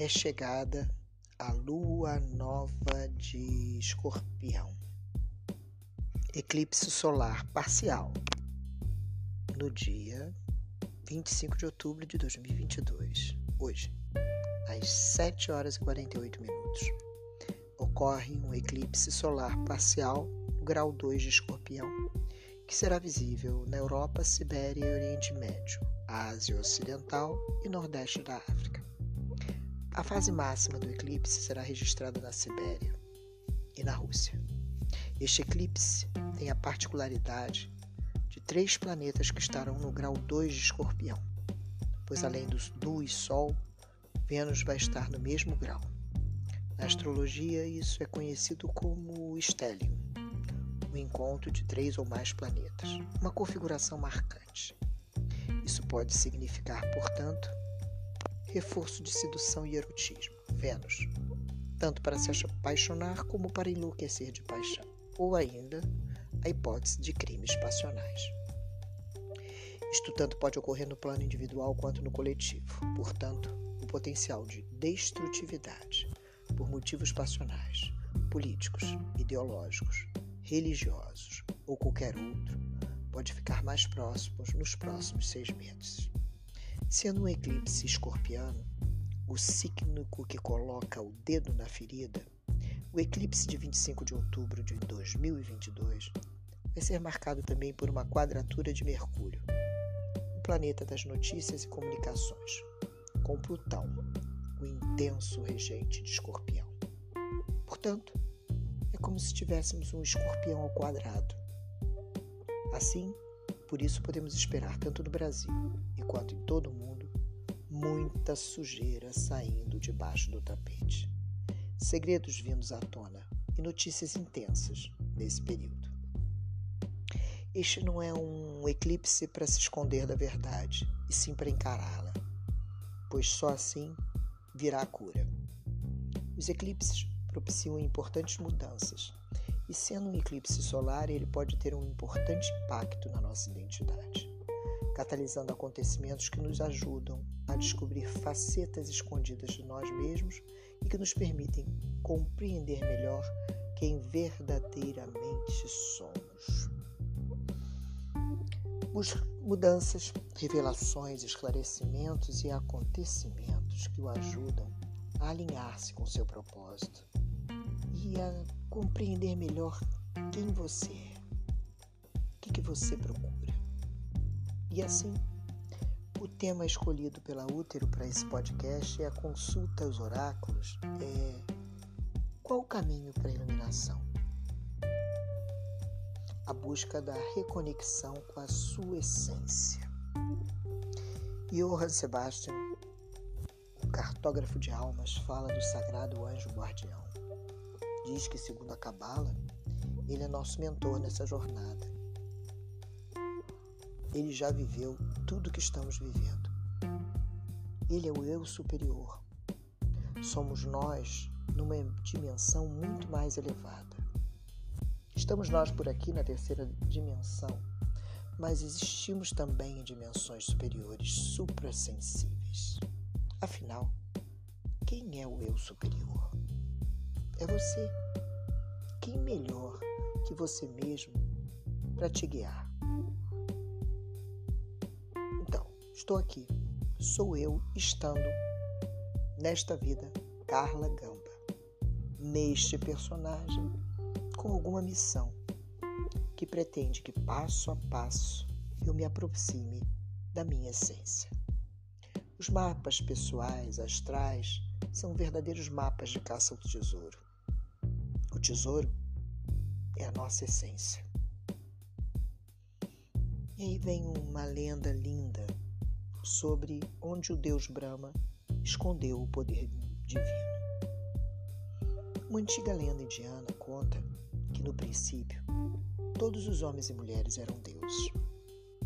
é chegada a lua nova de Escorpião. Eclipse solar parcial no dia 25 de outubro de 2022, hoje, às 7 horas e 48 minutos. Ocorre um eclipse solar parcial grau 2 de Escorpião, que será visível na Europa, Sibéria e Oriente Médio, Ásia Ocidental e Nordeste da África. A fase máxima do eclipse será registrada na Sibéria e na Rússia. Este eclipse tem a particularidade de três planetas que estarão no grau 2 de Escorpião, pois além dos Lua e Sol, Vênus vai estar no mesmo grau. Na astrologia, isso é conhecido como estélio, o encontro de três ou mais planetas, uma configuração marcante. Isso pode significar, portanto, reforço de sedução e erotismo, Vênus, tanto para se apaixonar como para enlouquecer de paixão, ou ainda a hipótese de crimes passionais. Isto tanto pode ocorrer no plano individual quanto no coletivo, portanto, o potencial de destrutividade por motivos passionais, políticos, ideológicos, religiosos ou qualquer outro pode ficar mais próximos nos próximos seis meses. Sendo um eclipse escorpiano, o signo que coloca o dedo na ferida, o eclipse de 25 de outubro de 2022 vai ser marcado também por uma quadratura de Mercúrio, o planeta das notícias e comunicações, com Plutão, o intenso regente de Escorpião. Portanto, é como se tivéssemos um escorpião ao quadrado. Assim, por isso podemos esperar tanto no Brasil e quanto em todo o mundo muita sujeira saindo debaixo do tapete. Segredos vindos à tona e notícias intensas nesse período. Este não é um eclipse para se esconder da verdade, e sim para encará-la, pois só assim virá a cura. Os eclipses propiciam importantes mudanças e sendo um eclipse solar, ele pode ter um importante impacto na nossa identidade, catalisando acontecimentos que nos ajudam a descobrir facetas escondidas de nós mesmos e que nos permitem compreender melhor quem verdadeiramente somos. Mudanças, revelações, esclarecimentos e acontecimentos que o ajudam a alinhar-se com seu propósito e a compreender melhor quem você é, o que, que você procura. E assim, o tema escolhido pela Útero para esse podcast é a consulta aos oráculos. É qual o caminho para a iluminação? A busca da reconexão com a sua essência. Johann Sebastian, o cartógrafo de almas, fala do sagrado anjo guardião diz que, segundo a Cabala, ele é nosso mentor nessa jornada. Ele já viveu tudo o que estamos vivendo. Ele é o eu superior. Somos nós numa dimensão muito mais elevada. Estamos nós por aqui na terceira dimensão, mas existimos também em dimensões superiores, suprassensíveis. Afinal, quem é o eu superior? é você. Quem melhor que você mesmo para te guiar? Então, estou aqui. Sou eu estando nesta vida Carla Gamba, neste personagem com alguma missão que pretende que passo a passo eu me aproxime da minha essência. Os mapas pessoais, astrais, são verdadeiros mapas de caça ao tesouro. O tesouro é a nossa essência. E aí vem uma lenda linda sobre onde o deus Brahma escondeu o poder divino. Uma antiga lenda indiana conta que no princípio todos os homens e mulheres eram deuses.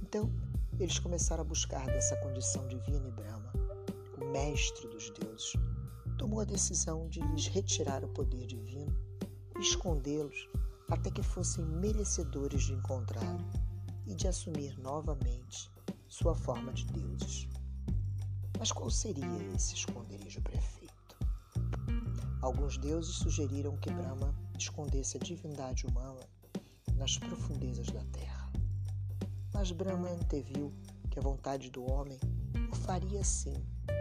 Então, eles começaram a buscar dessa condição divina e Brahma, o mestre dos deuses, tomou a decisão de lhes retirar o poder divino escondê-los até que fossem merecedores de encontrá-lo e de assumir novamente sua forma de deuses. Mas qual seria esse esconderijo perfeito? alguns deuses sugeriram que Brahma escondesse a divindade humana nas profundezas da terra. Mas Brahma anteviu que a vontade do homem o faria sim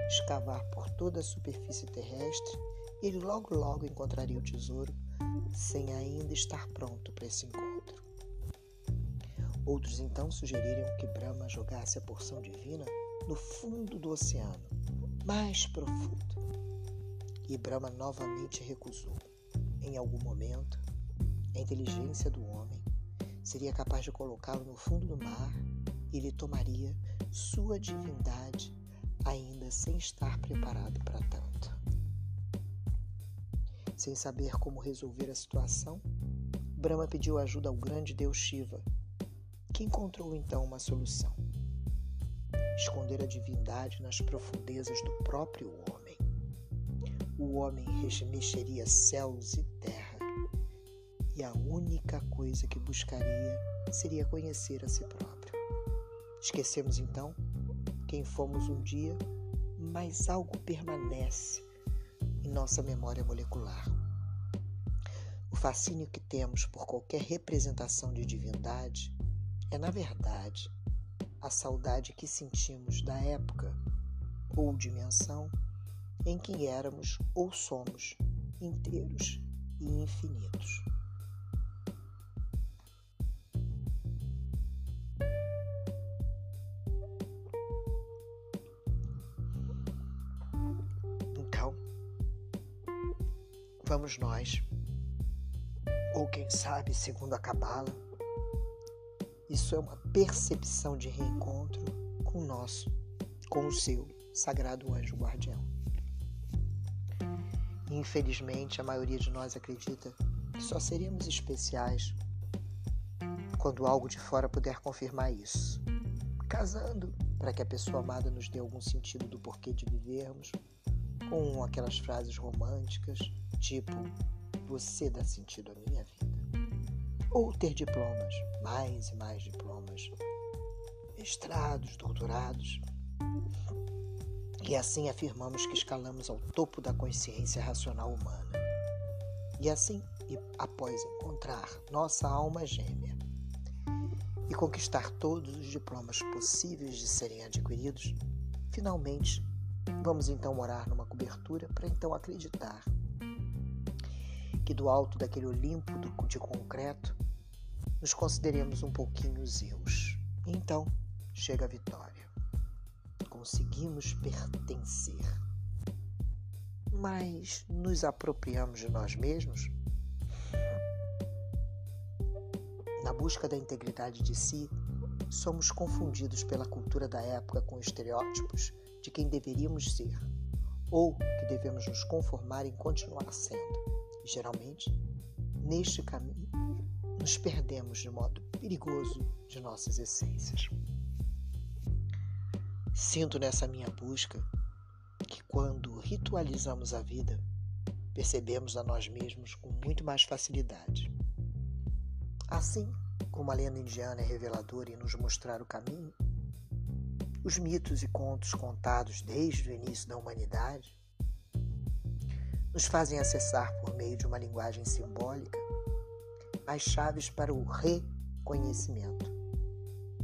escavar por toda a superfície terrestre e ele logo logo encontraria o tesouro sem ainda estar pronto para esse encontro. Outros então sugeriram que Brahma jogasse a porção divina no fundo do oceano, mais profundo. E Brahma novamente recusou. Em algum momento, a inteligência do homem seria capaz de colocá-lo no fundo do mar e ele tomaria sua divindade ainda sem estar preparado para tanto. Sem saber como resolver a situação, Brahma pediu ajuda ao grande deus Shiva, que encontrou então uma solução: esconder a divindade nas profundezas do próprio homem. O homem mexeria céus e terra, a única coisa que buscaria seria conhecer a si próprio. Esquecemos então quem fomos um dia, mas algo permanece em nossa memória molecular. O fascínio que temos por qualquer representação de divindade é, na verdade, a saudade que sentimos da época ou dimensão em que éramos ou somos inteiros e infinitos. Vamos nós, ou quem sabe, segundo a Cabala, isso é uma percepção de reencontro com o nosso, com o seu sagrado anjo guardião. Infelizmente, a maioria de nós acredita que só seremos especiais quando algo de fora puder confirmar isso. Casando para que a pessoa amada nos dê algum sentido do porquê de vivermos, com aquelas frases românticas, tipo: Você dá sentido à minha vida ou ter diplomas, mais e mais diplomas, mestrados, doutorados. E assim afirmamos que escalamos ao topo da consciência racional humana. E assim, após encontrar nossa alma gêmea e conquistar todos os diplomas possíveis de serem adquiridos, finalmente vamos então morar numa cobertura para então acreditar que do alto daquele Olimpo de concreto nos consideremos um pouquinho Zeus. Então chega a vitória. Conseguimos pertencer. Mas nos apropriamos de nós mesmos? Na busca da integridade de si, somos confundidos pela cultura da época com estereótipos de quem deveríamos ser ou que devemos nos conformar em continuar sendo. Geralmente, neste caminho, nos perdemos de modo perigoso de nossas essências. Sinto nessa minha busca que quando ritualizamos a vida, percebemos a nós mesmos com muito mais facilidade. Assim como a lenda indiana é reveladora em nos mostrar o caminho, os mitos e contos contados desde o início da humanidade nos fazem acessar por meio de uma linguagem simbólica as chaves para o reconhecimento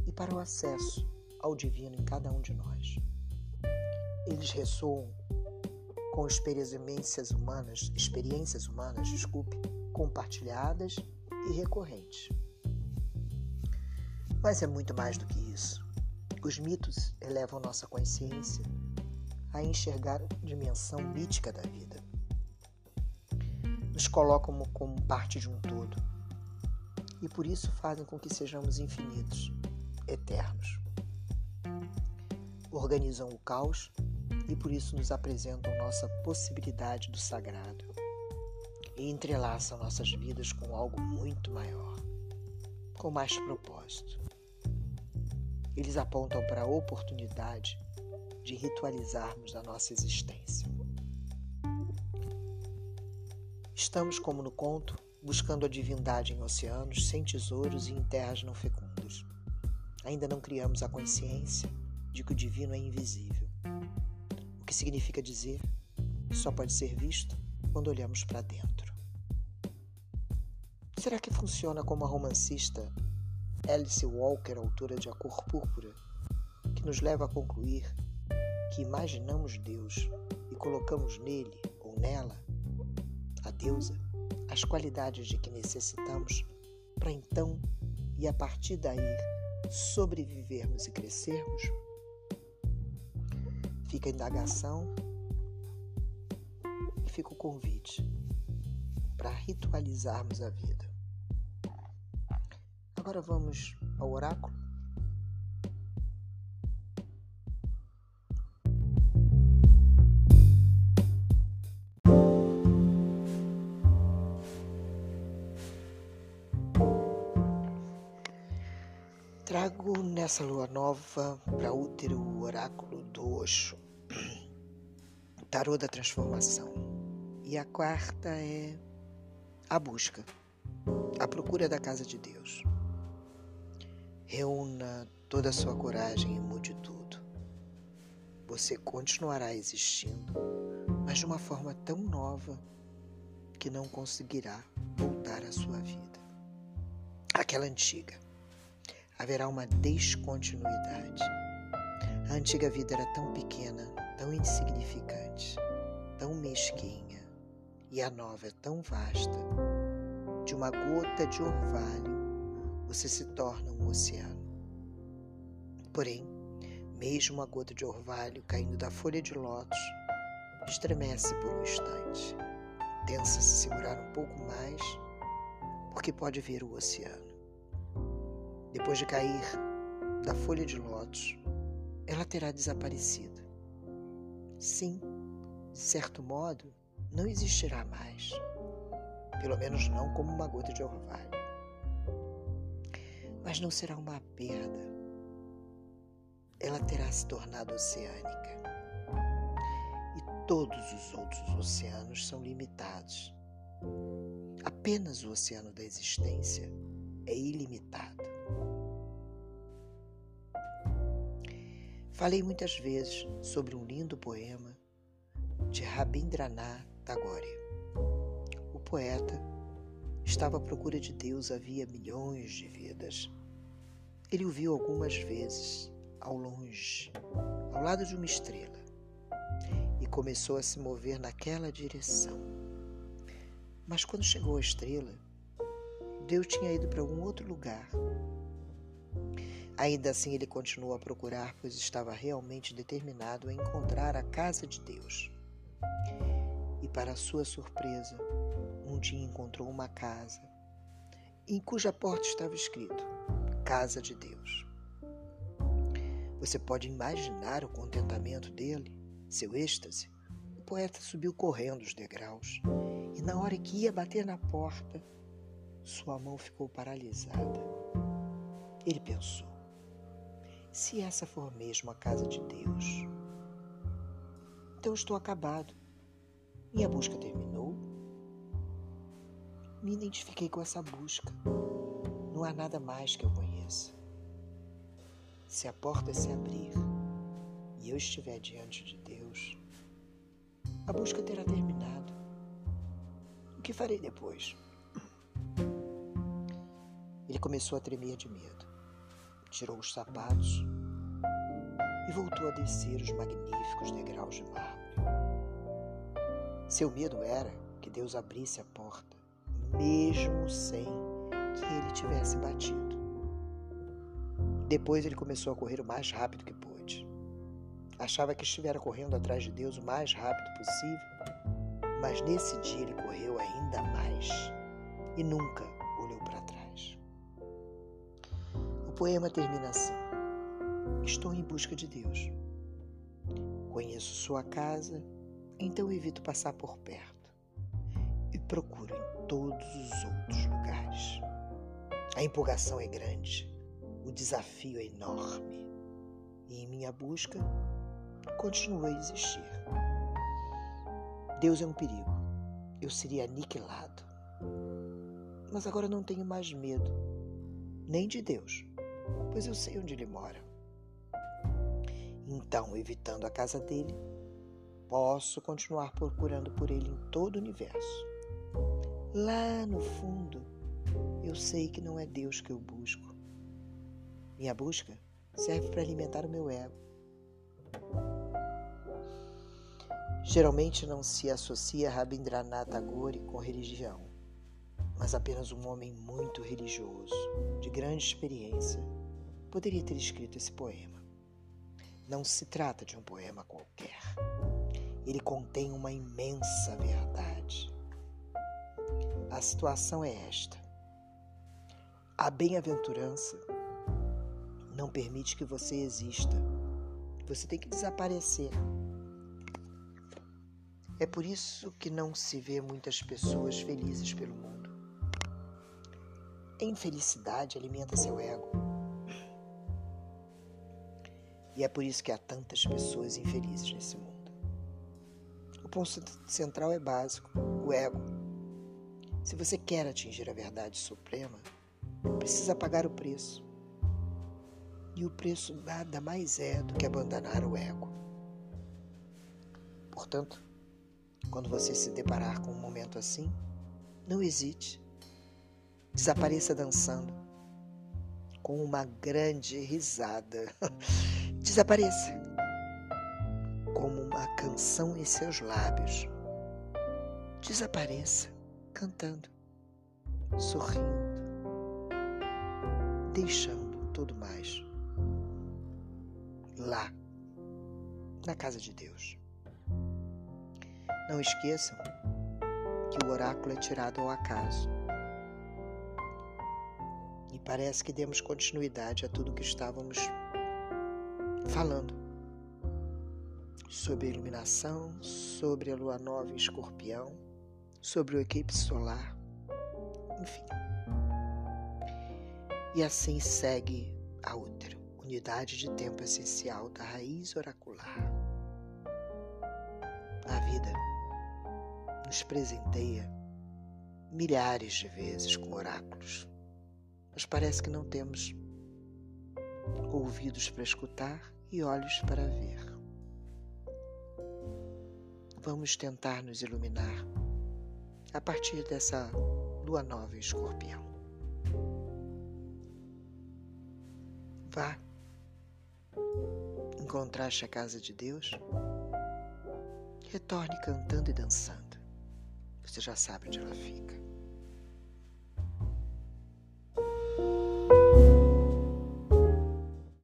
e para o acesso ao divino em cada um de nós. Eles ressoam com experiências humanas, experiências humanas, desculpe, compartilhadas e recorrentes. Mas é muito mais do que isso. Os mitos elevam nossa consciência a enxergar a dimensão mítica da vida. Colocam como, como parte de um todo e por isso fazem com que sejamos infinitos, eternos. Organizam o caos e por isso nos apresentam nossa possibilidade do sagrado e entrelaçam nossas vidas com algo muito maior, com mais propósito. Eles apontam para a oportunidade de ritualizarmos a nossa existência. Estamos, como no conto, buscando a divindade em oceanos sem tesouros e em terras não fecundas. Ainda não criamos a consciência de que o divino é invisível, o que significa dizer que só pode ser visto quando olhamos para dentro. Será que funciona como a romancista Alice Walker, autora de A Cor Púrpura, que nos leva a concluir que imaginamos Deus e colocamos nele ou nela, a deusa, as qualidades de que necessitamos para então e a partir daí sobrevivermos e crescermos? Fica a indagação e fica o convite para ritualizarmos a vida. Agora vamos ao oráculo. Nessa lua nova para útero o oráculo do Oxo, tarô da transformação. E a quarta é a busca, a procura da casa de Deus. Reúna toda a sua coragem e mude tudo. Você continuará existindo, mas de uma forma tão nova que não conseguirá voltar à sua vida. Aquela antiga haverá uma descontinuidade. A antiga vida era tão pequena, tão insignificante, tão mesquinha, e a nova é tão vasta. De uma gota de orvalho, você se torna um oceano. Porém, mesmo uma gota de orvalho caindo da folha de lótus, estremece por um instante. Tenta se segurar um pouco mais, porque pode ver o oceano. Depois de cair da folha de lótus, ela terá desaparecido. Sim, de certo modo, não existirá mais. Pelo menos não como uma gota de orvalho. Mas não será uma perda. Ela terá se tornado oceânica. E todos os outros oceanos são limitados. Apenas o oceano da existência é ilimitado. Falei muitas vezes sobre um lindo poema de Rabindranath Tagore. O poeta estava à procura de Deus havia milhões de vidas. Ele o viu algumas vezes, ao longe, ao lado de uma estrela, e começou a se mover naquela direção. Mas quando chegou à estrela, Deus tinha ido para um outro lugar Ainda assim, ele continuou a procurar, pois estava realmente determinado a encontrar a casa de Deus. E, para sua surpresa, um dia encontrou uma casa, em cuja porta estava escrito: Casa de Deus. Você pode imaginar o contentamento dele, seu êxtase? O poeta subiu correndo os degraus e, na hora que ia bater na porta, sua mão ficou paralisada. Ele pensou: se essa for mesmo a casa de Deus, então estou acabado. Minha busca terminou. Me identifiquei com essa busca. Não há nada mais que eu conheça. Se a porta se abrir e eu estiver diante de Deus, a busca terá terminado. O que farei depois? Começou a tremer de medo tirou os sapatos e voltou a descer os magníficos degraus de mármore. Seu medo era que Deus abrisse a porta, mesmo sem que ele tivesse batido. Depois ele começou a correr o mais rápido que pôde. Achava que estivera correndo atrás de Deus o mais rápido possível, mas nesse dia ele correu ainda mais e nunca poema termina assim: Estou em busca de Deus. Conheço sua casa, então evito passar por perto e procuro em todos os outros lugares. A empolgação é grande, o desafio é enorme e em minha busca continuo a existir. Deus é um perigo, eu seria aniquilado. Mas agora não tenho mais medo, nem de Deus, pois eu sei onde ele mora. Então, evitando a casa dele, Posso continuar procurando por ele em todo o universo. Lá no fundo, eu sei que não é Deus que eu busco. Minha busca serve para alimentar o meu ego. Geralmente não se associa Rabindranath Tagore com religião, mas apenas um homem muito religioso, de grande experiência, poderia ter escrito esse poema. Não se trata de um poema qualquer. Ele contém uma imensa verdade. A situação é esta. A bem-aventurança não permite que você exista. Você tem que desaparecer. É por isso que não se vê muitas pessoas felizes pelo mundo. A infelicidade alimenta seu ego. E é por isso que há tantas pessoas infelizes nesse mundo. O ponto central é básico: o ego. Se você quer atingir a verdade suprema, precisa pagar o preço. E o preço nada mais é do que abandonar o ego. Portanto, quando você se deparar com um momento assim, não hesite. Desapareça dançando, com uma grande risada. Desapareça, como uma canção em seus lábios. Desapareça, cantando, sorrindo, deixando tudo mais lá, na casa de Deus. Não esqueçam que o oráculo é tirado ao acaso. E parece que demos continuidade a tudo que estávamos falando sobre a iluminação, sobre a lua nova em escorpião, sobre o eclipse solar, enfim. E assim segue a útero unidade de tempo essencial da raiz oracular. A vida nos presenteia milhares de vezes com oráculos, mas parece que não temos ouvidos para escutar e olhos para ver. Vamos tentar nos iluminar a partir dessa lua nova escorpião. Vá Encontraste a casa de Deus? Retorne cantando e dançando. Você já sabe onde ela fica.